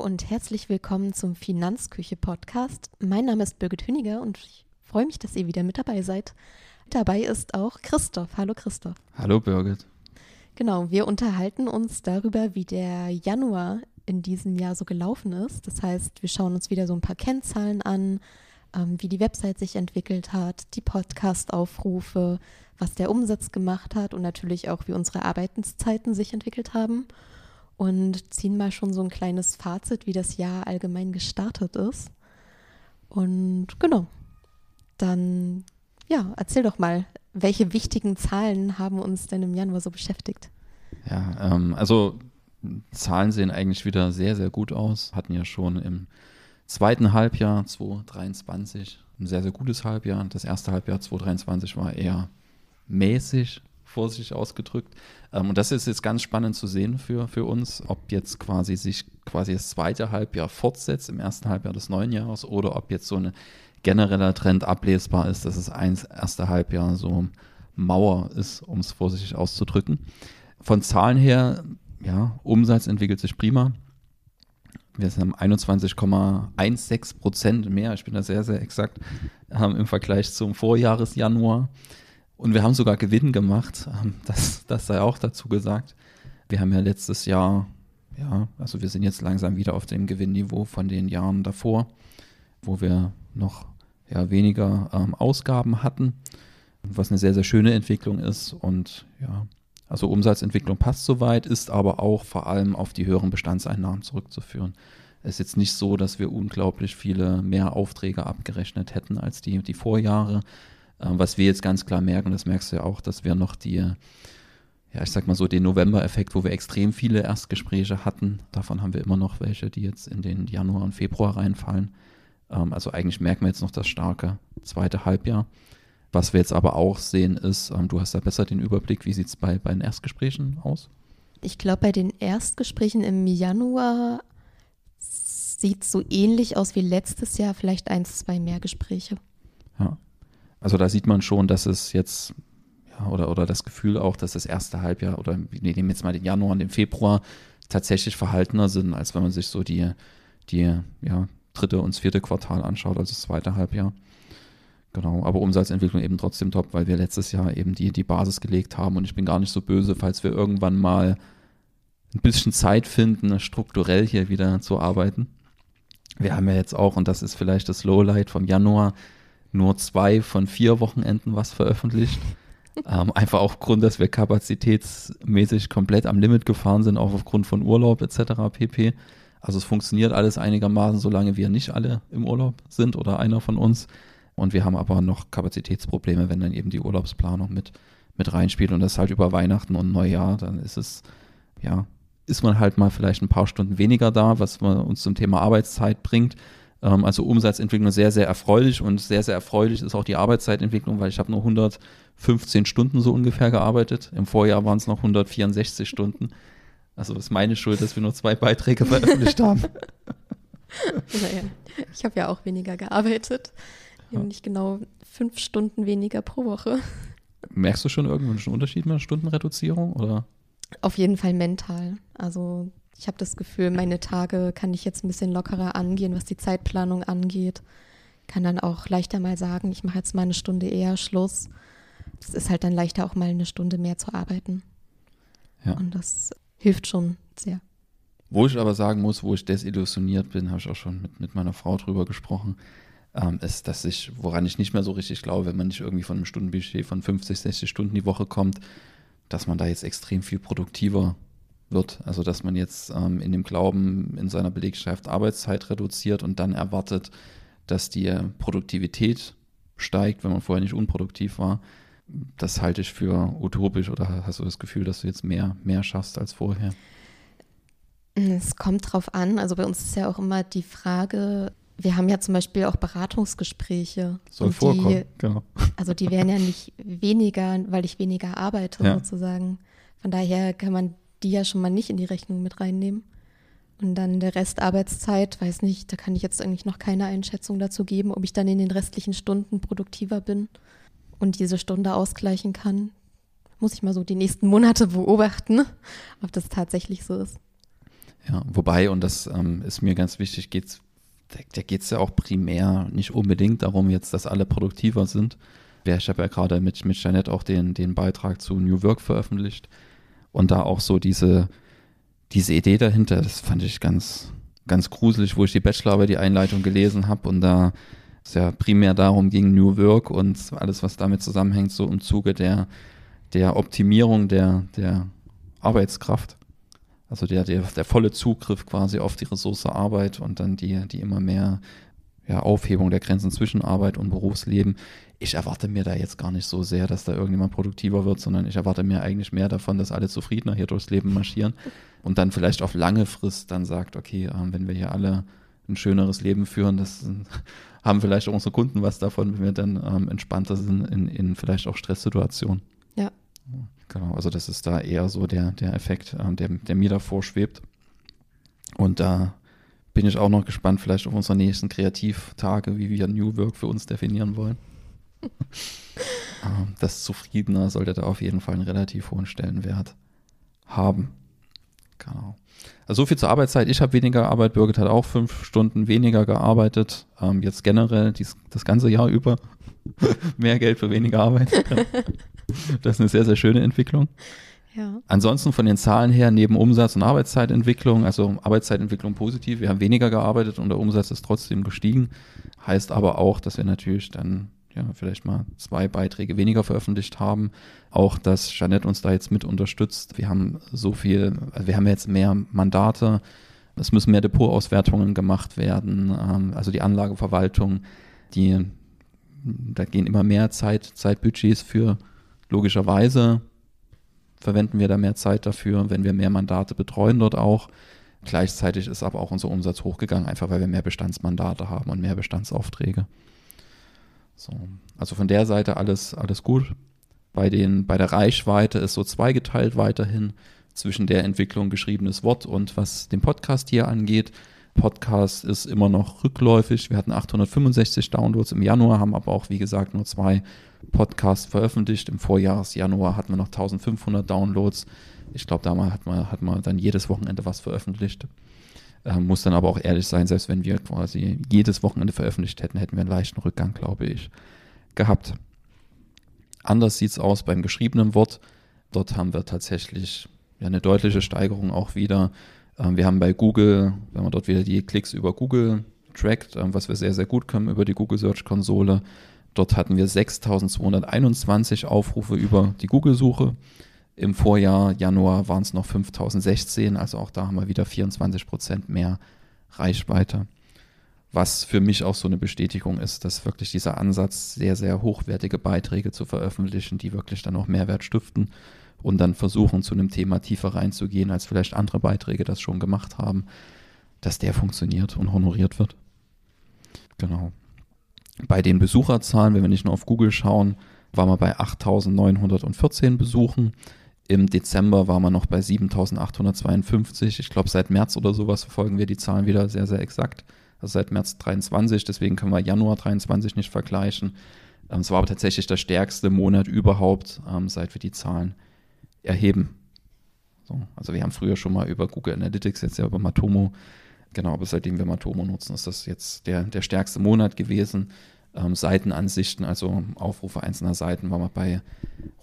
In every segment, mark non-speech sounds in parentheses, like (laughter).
Und herzlich willkommen zum Finanzküche-Podcast. Mein Name ist Birgit Hüniger und ich freue mich, dass ihr wieder mit dabei seid. Dabei ist auch Christoph. Hallo Christoph. Hallo Birgit. Genau, wir unterhalten uns darüber, wie der Januar in diesem Jahr so gelaufen ist. Das heißt, wir schauen uns wieder so ein paar Kennzahlen an, ähm, wie die Website sich entwickelt hat, die Podcast-Aufrufe, was der Umsatz gemacht hat und natürlich auch, wie unsere Arbeitszeiten sich entwickelt haben und ziehen mal schon so ein kleines Fazit, wie das Jahr allgemein gestartet ist. Und genau, dann ja, erzähl doch mal, welche wichtigen Zahlen haben uns denn im Januar so beschäftigt? Ja, ähm, also Zahlen sehen eigentlich wieder sehr, sehr gut aus. Hatten ja schon im zweiten Halbjahr 2023 ein sehr, sehr gutes Halbjahr. Das erste Halbjahr 2023 war eher mäßig, vorsichtig ausgedrückt. Ähm, und das ist jetzt ganz spannend zu sehen für, für uns, ob jetzt quasi sich quasi das zweite Halbjahr fortsetzt im ersten Halbjahr des neuen Jahres oder ob jetzt so ein genereller Trend ablesbar ist, dass es eins erste Halbjahr so Mauer ist, um es vorsichtig auszudrücken. Von Zahlen her, ja, Umsatz entwickelt sich prima. Wir haben 21,16 Prozent mehr, ich bin da sehr, sehr exakt, ähm, im Vergleich zum Vorjahresjanuar. Und wir haben sogar Gewinn gemacht, ähm, das, das sei auch dazu gesagt. Wir haben ja letztes Jahr, ja, also wir sind jetzt langsam wieder auf dem Gewinnniveau von den Jahren davor, wo wir noch ja, weniger ähm, Ausgaben hatten, was eine sehr, sehr schöne Entwicklung ist. Und ja, also Umsatzentwicklung passt soweit, ist aber auch vor allem auf die höheren Bestandseinnahmen zurückzuführen. Es ist jetzt nicht so, dass wir unglaublich viele mehr Aufträge abgerechnet hätten als die, die Vorjahre. Ähm, was wir jetzt ganz klar merken, das merkst du ja auch, dass wir noch die, ja, ich sag mal so, den November-Effekt, wo wir extrem viele Erstgespräche hatten. Davon haben wir immer noch welche, die jetzt in den Januar und Februar reinfallen. Ähm, also eigentlich merken wir jetzt noch das starke zweite Halbjahr. Was wir jetzt aber auch sehen ist, ähm, du hast da besser den Überblick, wie sieht es bei, bei den Erstgesprächen aus? Ich glaube, bei den Erstgesprächen im Januar sieht es so ähnlich aus wie letztes Jahr, vielleicht eins, zwei mehr Gespräche. Ja. Also da sieht man schon, dass es jetzt, ja, oder, oder das Gefühl auch, dass das erste Halbjahr, oder wir nehmen jetzt mal den Januar und den Februar, tatsächlich verhaltener sind, als wenn man sich so die, die ja, dritte und vierte Quartal anschaut, also das zweite Halbjahr. Genau, aber Umsatzentwicklung eben trotzdem top, weil wir letztes Jahr eben die, die Basis gelegt haben und ich bin gar nicht so böse, falls wir irgendwann mal ein bisschen Zeit finden, strukturell hier wieder zu arbeiten. Wir haben ja jetzt auch, und das ist vielleicht das Lowlight vom Januar, nur zwei von vier Wochenenden was veröffentlicht. (laughs) ähm, einfach aufgrund, dass wir kapazitätsmäßig komplett am Limit gefahren sind, auch aufgrund von Urlaub etc. pp. Also es funktioniert alles einigermaßen, solange wir nicht alle im Urlaub sind oder einer von uns. Und wir haben aber noch Kapazitätsprobleme, wenn dann eben die Urlaubsplanung mit, mit reinspielt und das halt über Weihnachten und Neujahr, dann ist es, ja, ist man halt mal vielleicht ein paar Stunden weniger da, was man uns zum Thema Arbeitszeit bringt. Ähm, also Umsatzentwicklung sehr, sehr erfreulich und sehr, sehr erfreulich ist auch die Arbeitszeitentwicklung, weil ich habe nur 115 Stunden so ungefähr gearbeitet. Im Vorjahr waren es noch 164 Stunden. Also ist meine Schuld, dass wir nur zwei Beiträge (laughs) veröffentlicht haben. Naja, ich habe ja auch weniger gearbeitet. Nämlich genau fünf Stunden weniger pro Woche. Merkst du schon irgendwann einen Unterschied mit der Stundenreduzierung? Oder? Auf jeden Fall mental. Also ich habe das Gefühl, meine Tage kann ich jetzt ein bisschen lockerer angehen, was die Zeitplanung angeht. Kann dann auch leichter mal sagen, ich mache jetzt mal eine Stunde eher Schluss. Es ist halt dann leichter auch mal eine Stunde mehr zu arbeiten. Ja. Und das hilft schon sehr. Wo ich aber sagen muss, wo ich desillusioniert bin, habe ich auch schon mit, mit meiner Frau drüber gesprochen ähm, ist, dass ich, woran ich nicht mehr so richtig glaube, wenn man nicht irgendwie von einem Stundenbudget von 50, 60 Stunden die Woche kommt, dass man da jetzt extrem viel produktiver wird. Also dass man jetzt ähm, in dem Glauben in seiner Belegschaft Arbeitszeit reduziert und dann erwartet, dass die Produktivität steigt, wenn man vorher nicht unproduktiv war. Das halte ich für utopisch oder hast du das Gefühl, dass du jetzt mehr, mehr schaffst als vorher? Es kommt drauf an. Also bei uns ist ja auch immer die Frage, wir haben ja zum Beispiel auch Beratungsgespräche. Soll vorkommen, die, genau. Also die werden ja nicht weniger, weil ich weniger arbeite ja. sozusagen. Von daher kann man die ja schon mal nicht in die Rechnung mit reinnehmen. Und dann der Rest Arbeitszeit, weiß nicht, da kann ich jetzt eigentlich noch keine Einschätzung dazu geben, ob ich dann in den restlichen Stunden produktiver bin und diese Stunde ausgleichen kann. Muss ich mal so die nächsten Monate beobachten, (laughs) ob das tatsächlich so ist. Ja, wobei, und das ähm, ist mir ganz wichtig, geht's, da geht es ja auch primär nicht unbedingt darum, jetzt, dass alle produktiver sind. Ich habe ja gerade mit, mit Janet auch den, den Beitrag zu New Work veröffentlicht und da auch so diese, diese Idee dahinter, das fand ich ganz, ganz gruselig, wo ich die Bachelorarbeit, die Einleitung gelesen habe und da es ja primär darum ging, New Work und alles, was damit zusammenhängt, so im Zuge der, der Optimierung der, der Arbeitskraft. Also der, der, der volle Zugriff quasi auf die Ressource Arbeit und dann die, die immer mehr ja, Aufhebung der Grenzen zwischen Arbeit und Berufsleben. Ich erwarte mir da jetzt gar nicht so sehr, dass da irgendjemand produktiver wird, sondern ich erwarte mir eigentlich mehr davon, dass alle zufriedener hier durchs Leben marschieren (laughs) und dann vielleicht auf lange Frist dann sagt, okay, ähm, wenn wir hier alle ein schöneres Leben führen, das (laughs) haben vielleicht auch unsere Kunden was davon, wenn wir dann ähm, entspannter sind in, in vielleicht auch Stresssituationen. Ja. Genau, also das ist da eher so der, der Effekt, ähm, der, der mir davor schwebt. Und da bin ich auch noch gespannt, vielleicht auf unsere nächsten Kreativtage, wie wir New Work für uns definieren wollen. Ähm, (laughs) das Zufriedener sollte da auf jeden Fall einen relativ hohen Stellenwert haben. Genau. Also so viel zur Arbeitszeit. Ich habe weniger Arbeit, Birgit hat auch fünf Stunden weniger gearbeitet. Ähm, jetzt generell dies, das ganze Jahr über. (laughs) Mehr Geld für weniger Arbeit. (laughs) das ist eine sehr, sehr schöne Entwicklung. Ja. Ansonsten von den Zahlen her, neben Umsatz und Arbeitszeitentwicklung, also Arbeitszeitentwicklung positiv, wir haben weniger gearbeitet und der Umsatz ist trotzdem gestiegen. Heißt aber auch, dass wir natürlich dann ja, vielleicht mal zwei Beiträge weniger veröffentlicht haben. Auch, dass Jeanette uns da jetzt mit unterstützt. Wir haben so viel, also wir haben jetzt mehr Mandate. Es müssen mehr Depotauswertungen gemacht werden. Ähm, also die Anlageverwaltung, die, da gehen immer mehr Zeit, Zeitbudgets für. Logischerweise verwenden wir da mehr Zeit dafür, wenn wir mehr Mandate betreuen dort auch. Gleichzeitig ist aber auch unser Umsatz hochgegangen, einfach weil wir mehr Bestandsmandate haben und mehr Bestandsaufträge. So. Also von der Seite alles, alles gut. Bei, den, bei der Reichweite ist so zweigeteilt weiterhin zwischen der Entwicklung geschriebenes Wort und was den Podcast hier angeht. Podcast ist immer noch rückläufig. Wir hatten 865 Downloads im Januar, haben aber auch, wie gesagt, nur zwei Podcasts veröffentlicht. Im Vorjahresjanuar hatten wir noch 1500 Downloads. Ich glaube, damals hat man, hat man dann jedes Wochenende was veröffentlicht. Äh, muss dann aber auch ehrlich sein, selbst wenn wir quasi jedes Wochenende veröffentlicht hätten, hätten wir einen leichten Rückgang, glaube ich, gehabt. Anders sieht es aus beim geschriebenen Wort. Dort haben wir tatsächlich ja, eine deutliche Steigerung auch wieder. Ähm, wir haben bei Google, wenn man dort wieder die Klicks über Google trackt, ähm, was wir sehr, sehr gut können über die Google Search Konsole. Dort hatten wir 6221 Aufrufe über die Google-Suche. Im Vorjahr, Januar, waren es noch 5016, also auch da haben wir wieder 24 Prozent mehr Reichweite. Was für mich auch so eine Bestätigung ist, dass wirklich dieser Ansatz, sehr, sehr hochwertige Beiträge zu veröffentlichen, die wirklich dann auch Mehrwert stiften und dann versuchen, zu einem Thema tiefer reinzugehen, als vielleicht andere Beiträge das schon gemacht haben, dass der funktioniert und honoriert wird. Genau. Bei den Besucherzahlen, wenn wir nicht nur auf Google schauen, waren wir bei 8.914 Besuchen. Im Dezember war man noch bei 7852. Ich glaube, seit März oder sowas verfolgen wir die Zahlen wieder sehr, sehr exakt. Also seit März 23, deswegen können wir Januar 23 nicht vergleichen. Ähm, es war aber tatsächlich der stärkste Monat überhaupt, ähm, seit wir die Zahlen erheben. So, also wir haben früher schon mal über Google Analytics, jetzt ja über Matomo. Genau, aber seitdem wir Matomo nutzen, ist das jetzt der, der stärkste Monat gewesen. Ähm, Seitenansichten, also Aufrufe einzelner Seiten, waren wir bei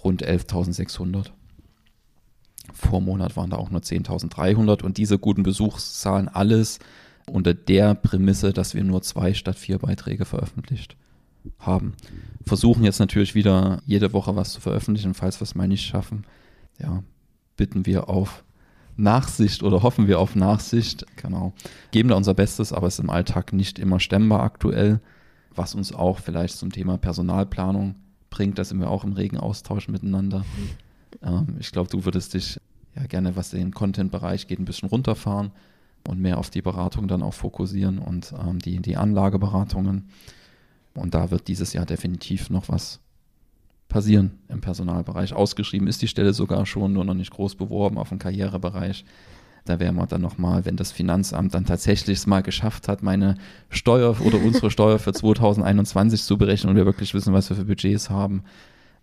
rund 11.600. Vor Monat waren da auch nur 10.300 und diese guten Besuchszahlen alles unter der Prämisse, dass wir nur zwei statt vier Beiträge veröffentlicht haben. Versuchen jetzt natürlich wieder jede Woche was zu veröffentlichen, falls wir es mal nicht schaffen. Ja, bitten wir auf Nachsicht oder hoffen wir auf Nachsicht. Genau. Geben da unser Bestes, aber es ist im Alltag nicht immer stemmbar aktuell, was uns auch vielleicht zum Thema Personalplanung bringt. Da sind wir auch im regen Austausch miteinander. Ähm, ich glaube, du würdest dich ja gerne, was den Content-Bereich geht, ein bisschen runterfahren und mehr auf die Beratung dann auch fokussieren und ähm, die, die Anlageberatungen. Und da wird dieses Jahr definitiv noch was passieren im Personalbereich. Ausgeschrieben ist die Stelle sogar schon, nur noch nicht groß beworben auf dem Karrierebereich. Da werden wir dann nochmal, wenn das Finanzamt dann tatsächlich es mal geschafft hat, meine Steuer oder unsere Steuer für (laughs) 2021 zu berechnen und wir wirklich wissen, was wir für Budgets haben,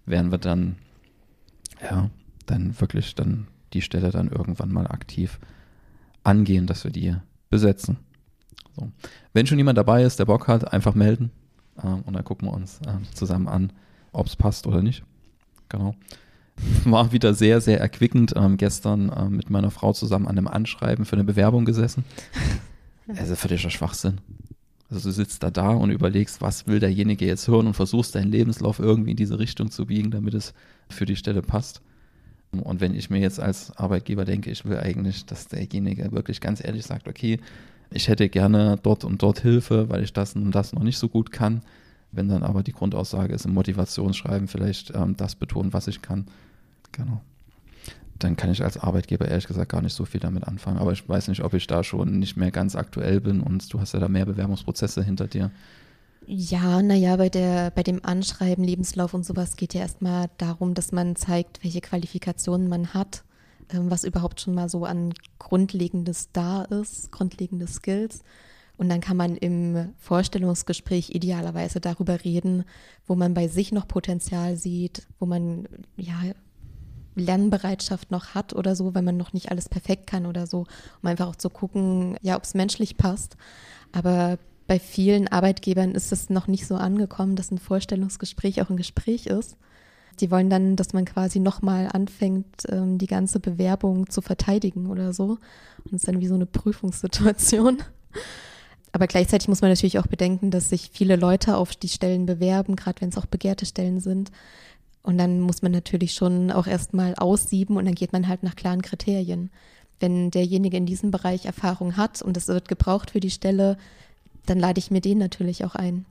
werden wir dann ja, dann wirklich dann die Stelle dann irgendwann mal aktiv angehen, dass wir die besetzen. So. Wenn schon jemand dabei ist, der Bock hat, einfach melden äh, und dann gucken wir uns äh, zusammen an, ob es passt oder nicht. Genau. (laughs) War wieder sehr, sehr erquickend. Ähm, gestern äh, mit meiner Frau zusammen an einem Anschreiben für eine Bewerbung gesessen. (laughs) Also völliger Schwachsinn. Also du sitzt da da und überlegst, was will derjenige jetzt hören und versuchst deinen Lebenslauf irgendwie in diese Richtung zu biegen, damit es für die Stelle passt. Und wenn ich mir jetzt als Arbeitgeber denke, ich will eigentlich, dass derjenige wirklich ganz ehrlich sagt, okay, ich hätte gerne dort und dort Hilfe, weil ich das und das noch nicht so gut kann. Wenn dann aber die Grundaussage ist im Motivationsschreiben vielleicht ähm, das betonen, was ich kann. Genau. Dann kann ich als Arbeitgeber ehrlich gesagt gar nicht so viel damit anfangen. Aber ich weiß nicht, ob ich da schon nicht mehr ganz aktuell bin und du hast ja da mehr Bewerbungsprozesse hinter dir. Ja, naja, bei, bei dem Anschreiben, Lebenslauf und sowas geht ja erstmal darum, dass man zeigt, welche Qualifikationen man hat, ähm, was überhaupt schon mal so an Grundlegendes da ist, grundlegende Skills. Und dann kann man im Vorstellungsgespräch idealerweise darüber reden, wo man bei sich noch Potenzial sieht, wo man ja Lernbereitschaft noch hat oder so, wenn man noch nicht alles perfekt kann oder so, um einfach auch zu gucken, ja, ob es menschlich passt. Aber bei vielen Arbeitgebern ist es noch nicht so angekommen, dass ein Vorstellungsgespräch auch ein Gespräch ist. Die wollen dann, dass man quasi nochmal anfängt, ähm, die ganze Bewerbung zu verteidigen oder so. Und es ist dann wie so eine Prüfungssituation. Aber gleichzeitig muss man natürlich auch bedenken, dass sich viele Leute auf die Stellen bewerben, gerade wenn es auch begehrte Stellen sind. Und dann muss man natürlich schon auch erstmal aussieben und dann geht man halt nach klaren Kriterien. Wenn derjenige in diesem Bereich Erfahrung hat und es wird gebraucht für die Stelle, dann lade ich mir den natürlich auch ein.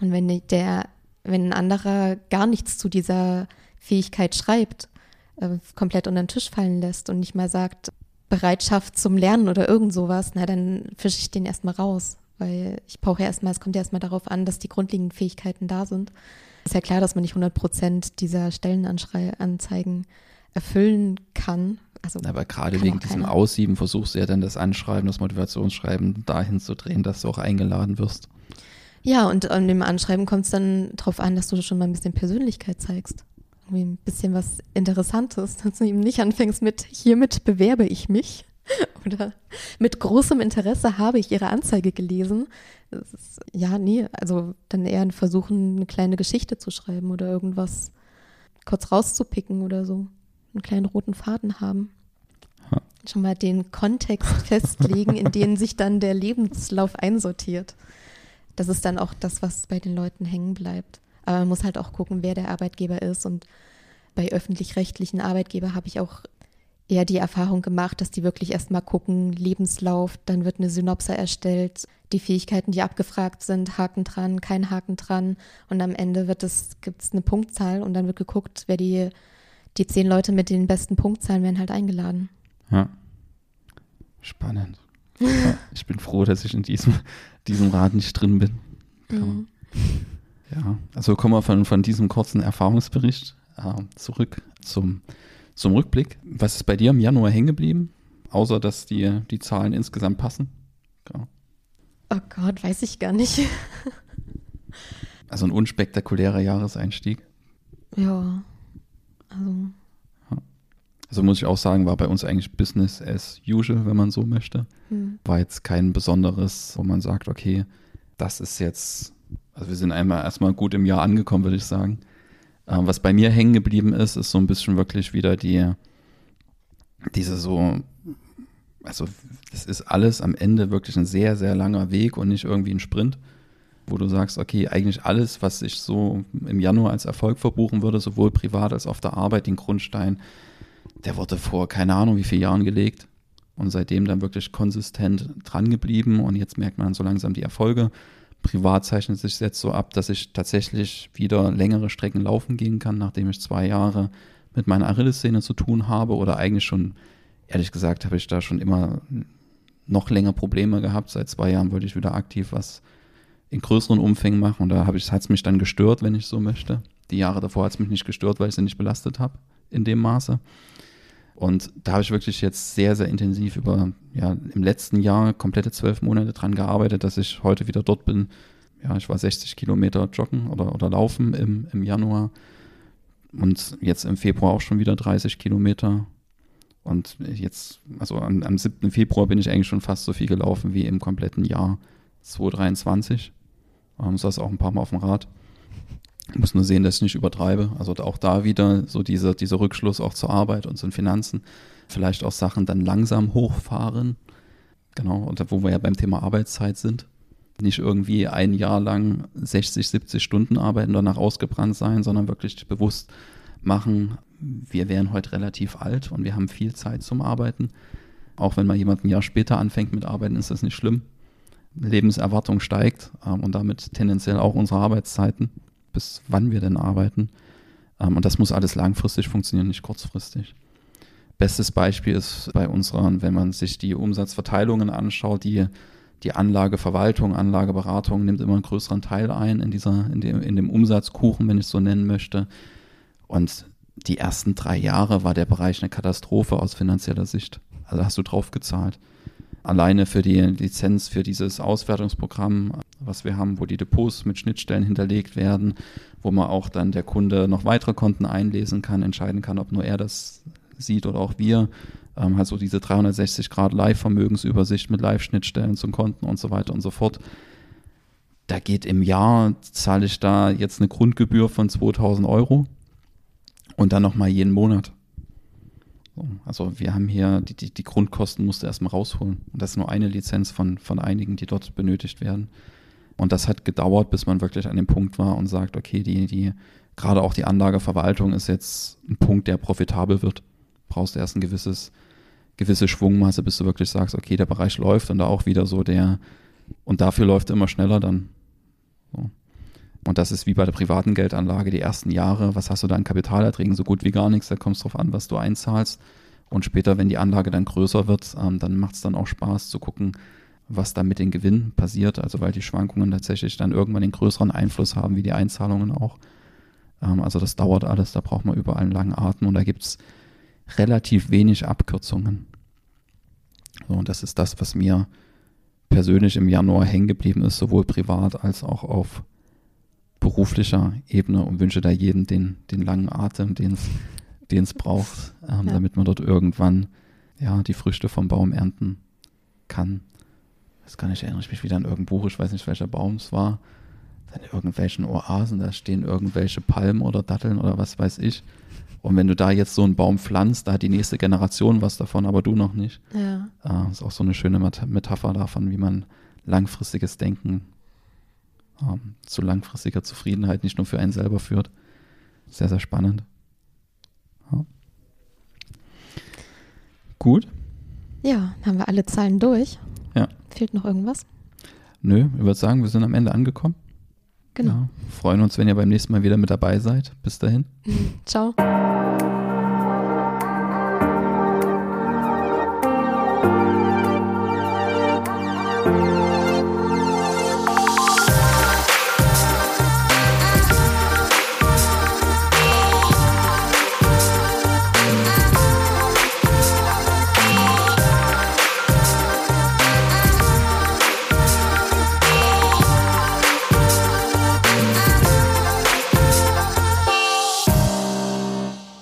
Und wenn der, wenn ein anderer gar nichts zu dieser Fähigkeit schreibt, äh, komplett unter den Tisch fallen lässt und nicht mal sagt, Bereitschaft zum Lernen oder irgend sowas, na dann fische ich den erstmal raus. Weil ich brauche erstmal, es kommt ja erstmal darauf an, dass die grundlegenden Fähigkeiten da sind. Ist ja klar, dass man nicht 100 Prozent dieser Stellenanzeigen erfüllen kann. Also Aber gerade wegen diesem Aussieben versuchst du ja dann das Anschreiben, das Motivationsschreiben dahin zu drehen, dass du auch eingeladen wirst. Ja, und an dem Anschreiben kommt es dann darauf an, dass du schon mal ein bisschen Persönlichkeit zeigst. Irgendwie ein bisschen was Interessantes, (laughs) dass du eben nicht anfängst mit, hiermit bewerbe ich mich. (laughs) Oder mit großem Interesse habe ich Ihre Anzeige gelesen. Ist, ja, nee, also dann eher versuchen, eine kleine Geschichte zu schreiben oder irgendwas kurz rauszupicken oder so. Einen kleinen roten Faden haben. Schon mal den Kontext festlegen, in den sich dann der Lebenslauf einsortiert. Das ist dann auch das, was bei den Leuten hängen bleibt. Aber man muss halt auch gucken, wer der Arbeitgeber ist. Und bei öffentlich-rechtlichen Arbeitgeber habe ich auch eher die Erfahrung gemacht, dass die wirklich erstmal gucken, Lebenslauf, dann wird eine Synopse erstellt, die Fähigkeiten, die abgefragt sind, Haken dran, kein Haken dran und am Ende wird es, gibt es eine Punktzahl und dann wird geguckt, wer die, die zehn Leute mit den besten Punktzahlen werden halt eingeladen. Ja. Spannend. ja, (laughs) ich bin froh, dass ich in diesem, diesem Rad nicht drin bin. Mhm. Ja, also kommen wir von, von diesem kurzen Erfahrungsbericht äh, zurück zum zum Rückblick, was ist bei dir im Januar hängen geblieben? Außer, dass die, die Zahlen insgesamt passen? Genau. Oh Gott, weiß ich gar nicht. (laughs) also ein unspektakulärer Jahreseinstieg. Ja, also. Also muss ich auch sagen, war bei uns eigentlich Business as usual, wenn man so möchte. Hm. War jetzt kein besonderes, wo man sagt, okay, das ist jetzt, also wir sind einmal erstmal gut im Jahr angekommen, würde ich sagen. Ähm, was bei mir hängen geblieben ist, ist so ein bisschen wirklich wieder die, diese so, also das ist alles am Ende wirklich ein sehr, sehr langer Weg und nicht irgendwie ein Sprint, wo du sagst, okay, eigentlich alles, was ich so im Januar als Erfolg verbuchen würde, sowohl privat als auf der Arbeit, den Grundstein, der wurde vor keine Ahnung wie vielen Jahren gelegt und seitdem dann wirklich konsistent dran geblieben und jetzt merkt man so langsam die Erfolge privat zeichnet sich jetzt so ab, dass ich tatsächlich wieder längere Strecken laufen gehen kann, nachdem ich zwei Jahre mit meiner Achillessehne zu tun habe oder eigentlich schon, ehrlich gesagt, habe ich da schon immer noch länger Probleme gehabt. Seit zwei Jahren wollte ich wieder aktiv was in größeren Umfängen machen und da hat es mich dann gestört, wenn ich so möchte. Die Jahre davor hat es mich nicht gestört, weil ich sie nicht belastet habe in dem Maße. Und da habe ich wirklich jetzt sehr, sehr intensiv über, ja, im letzten Jahr komplette zwölf Monate dran gearbeitet, dass ich heute wieder dort bin. Ja, ich war 60 Kilometer joggen oder, oder laufen im, im Januar und jetzt im Februar auch schon wieder 30 Kilometer. Und jetzt, also am, am 7. Februar bin ich eigentlich schon fast so viel gelaufen wie im kompletten Jahr 2023. Ähm, saß auch ein paar Mal auf dem Rad. Ich muss nur sehen, dass ich nicht übertreibe. Also auch da wieder so dieser, dieser Rückschluss auch zur Arbeit und zu den Finanzen. Vielleicht auch Sachen dann langsam hochfahren. Genau, und wo wir ja beim Thema Arbeitszeit sind. Nicht irgendwie ein Jahr lang 60, 70 Stunden arbeiten, danach ausgebrannt sein, sondern wirklich bewusst machen, wir wären heute relativ alt und wir haben viel Zeit zum Arbeiten. Auch wenn mal jemand ein Jahr später anfängt mit Arbeiten, ist das nicht schlimm. Lebenserwartung steigt ähm, und damit tendenziell auch unsere Arbeitszeiten, bis wann wir denn arbeiten. Ähm, und das muss alles langfristig funktionieren, nicht kurzfristig. Bestes Beispiel ist bei unseren, wenn man sich die Umsatzverteilungen anschaut, die, die Anlageverwaltung, Anlageberatung nimmt immer einen größeren Teil ein in, dieser, in, dem, in dem Umsatzkuchen, wenn ich es so nennen möchte. Und die ersten drei Jahre war der Bereich eine Katastrophe aus finanzieller Sicht. Also hast du drauf gezahlt. Alleine für die Lizenz für dieses Auswertungsprogramm, was wir haben, wo die Depots mit Schnittstellen hinterlegt werden, wo man auch dann der Kunde noch weitere Konten einlesen kann, entscheiden kann, ob nur er das sieht oder auch wir. Ähm, halt so diese 360 Grad Live-Vermögensübersicht mit Live-Schnittstellen zum Konten und so weiter und so fort. Da geht im Jahr, zahle ich da jetzt eine Grundgebühr von 2000 Euro und dann nochmal jeden Monat. So, also wir haben hier, die, die, die Grundkosten musst du erstmal rausholen. Und das ist nur eine Lizenz von, von einigen, die dort benötigt werden. Und das hat gedauert, bis man wirklich an dem Punkt war und sagt, okay, die, die, gerade auch die Anlageverwaltung ist jetzt ein Punkt, der profitabel wird. Brauchst erst ein gewisses, gewisse Schwungmasse, bis du wirklich sagst, okay, der Bereich läuft und da auch wieder so der, und dafür läuft er immer schneller dann. Und das ist wie bei der privaten Geldanlage die ersten Jahre. Was hast du da an Kapitalerträgen? So gut wie gar nichts. Da kommt es drauf an, was du einzahlst. Und später, wenn die Anlage dann größer wird, ähm, dann macht es dann auch Spaß zu gucken, was da mit den Gewinnen passiert. Also weil die Schwankungen tatsächlich dann irgendwann den größeren Einfluss haben, wie die Einzahlungen auch. Ähm, also das dauert alles. Da braucht man überall einen langen Atem. Und da gibt es relativ wenig Abkürzungen. So, und das ist das, was mir persönlich im Januar hängen geblieben ist, sowohl privat als auch auf beruflicher Ebene und wünsche da jedem den, den langen Atem, den es braucht, ähm, ja. damit man dort irgendwann ja, die Früchte vom Baum ernten kann. Das kann ich erinnere ich mich wieder an irgendein Buch, ich weiß nicht, welcher Baum es war. In irgendwelchen Oasen, da stehen irgendwelche Palmen oder Datteln oder was weiß ich. Und wenn du da jetzt so einen Baum pflanzt, da hat die nächste Generation was davon, aber du noch nicht. Ja. Äh, ist auch so eine schöne Metapher davon, wie man langfristiges Denken ähm, zu langfristiger Zufriedenheit nicht nur für einen selber führt. Sehr, sehr spannend. Ja. Gut. Ja, haben wir alle Zahlen durch. Ja. Fehlt noch irgendwas? Nö, ich würde sagen, wir sind am Ende angekommen. Genau. Ja, freuen uns, wenn ihr beim nächsten Mal wieder mit dabei seid. Bis dahin. (laughs) Ciao.